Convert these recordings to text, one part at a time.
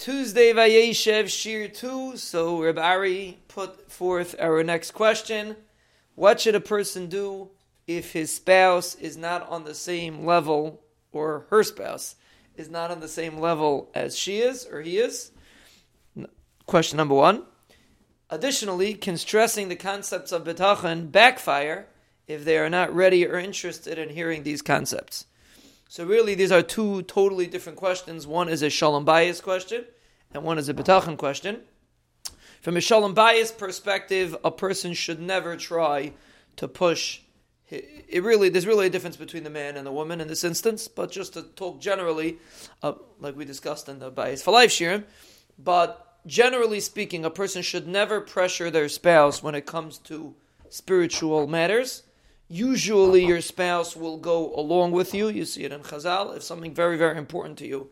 Tuesday Vayeshev Shiur 2. So Reb Ari put forth our next question. What should a person do if his spouse is not on the same level, or her spouse is not on the same level as she is, or he is? Question number one. Additionally, can stressing the concepts of bitachon backfire if they are not ready or interested in hearing these concepts? So really, these are two totally different questions. One is a shalom bayis question, and one is a bitachon question. From a shalom bayis perspective, a person should never try to push. It really, there's really a difference between the man and the woman in this instance. But just to talk generally, uh, like we discussed in the bayis for life shiurim, but generally speaking, a person should never pressure their spouse when it comes to spiritual matters usually your spouse will go along with you. You see it in Chazal. If something very, very important to you,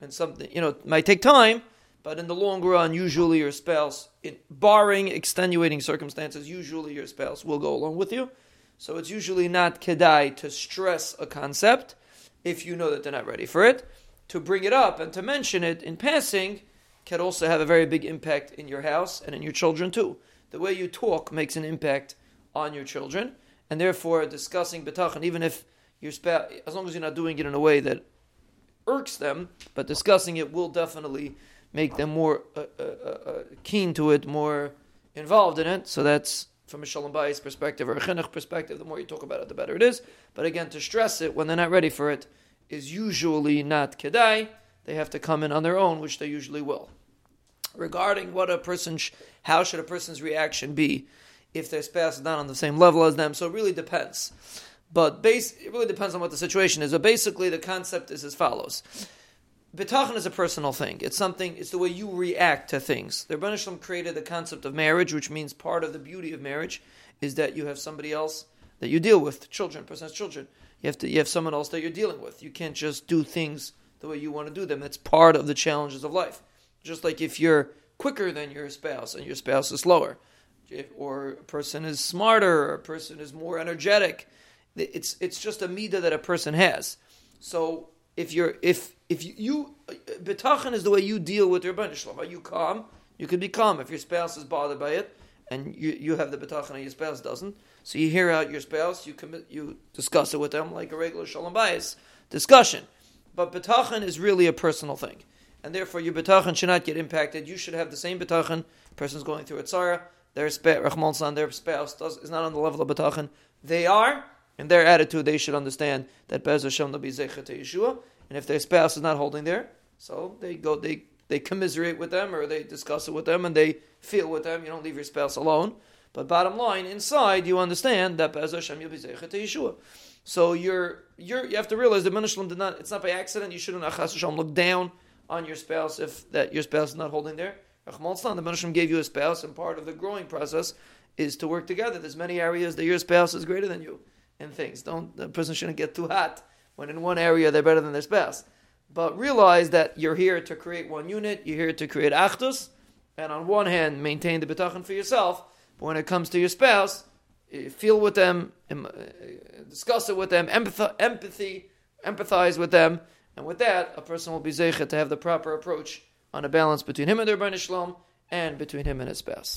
and something, you know, might take time, but in the long run, usually your spouse, in, barring extenuating circumstances, usually your spouse will go along with you. So it's usually not kedai to stress a concept if you know that they're not ready for it. To bring it up and to mention it in passing can also have a very big impact in your house and in your children too. The way you talk makes an impact on your children and therefore discussing bitachon, even if you're spouse, as long as you're not doing it in a way that irks them, but discussing it will definitely make them more uh, uh, uh, keen to it, more involved in it. So that's from a shalom bayis perspective or a chinuch perspective. The more you talk about it, the better it is. But again, to stress it when they're not ready for it is usually not kedai. They have to come in on their own, which they usually will. Regarding what a person, sh- how should a person's reaction be if their spouse is not on the same level as them. So it really depends. But base, it really depends on what the situation is. But basically, the concept is as follows. Bitachon is a personal thing. It's something, it's the way you react to things. The Rebbe Shalom created the concept of marriage, which means part of the beauty of marriage is that you have somebody else that you deal with, children, person has children. You have to you have someone else that you're dealing with. You can't just do things the way you want to do them. It's part of the challenges of life. Just like if you're quicker than your spouse and your spouse is slower if, or a person is smarter, or a person is more energetic. It's it's just a midah that a person has. So if you're if if you, bitachon is the way you deal with your bunch. Are you calm? You can be calm if your spouse is bothered by it, and you you have the bitachon and your spouse doesn't. So you hear out your spouse, you commit, you discuss it with them like a regular shalom bayis discussion. But bitachon is really a personal thing, and therefore your bitachon should not get impacted. You should have the same bitachon. Person's going through a tzara their spouse, their spouse does, is not on the level of bitachon. They are, in their attitude, they should understand that Bez Hashem will be zecher to Yeshua, and if their spouse is not holding there, so they go, they they commiserate with them or they discuss it with them and they feel with them. You don't leave your spouse alone. But bottom line, inside you understand that Bez Hashem you'll be zecher to Yeshua. So you're you're you have to realize that Menachem did not. It's not by accident. You shouldn't look down on your spouse if that your spouse is not holding there. Rachmal the Menachem gave you a spouse, and part of the growing process is to work together. There's many areas that your spouse is greater than you in things. Don't the person shouldn't get too hot when in one area they're better than their spouse. But realize that you're here to create one unit. You're here to create achdus, and on one hand maintain the bitachon for yourself. But when it comes to your spouse, eh, feel with them, eh, discuss it with them, empathy, empathize with them, and with that, a person will be zeichet to have the proper approach on a balance between him and the Rebbeinu Shalom and between him and his spouse.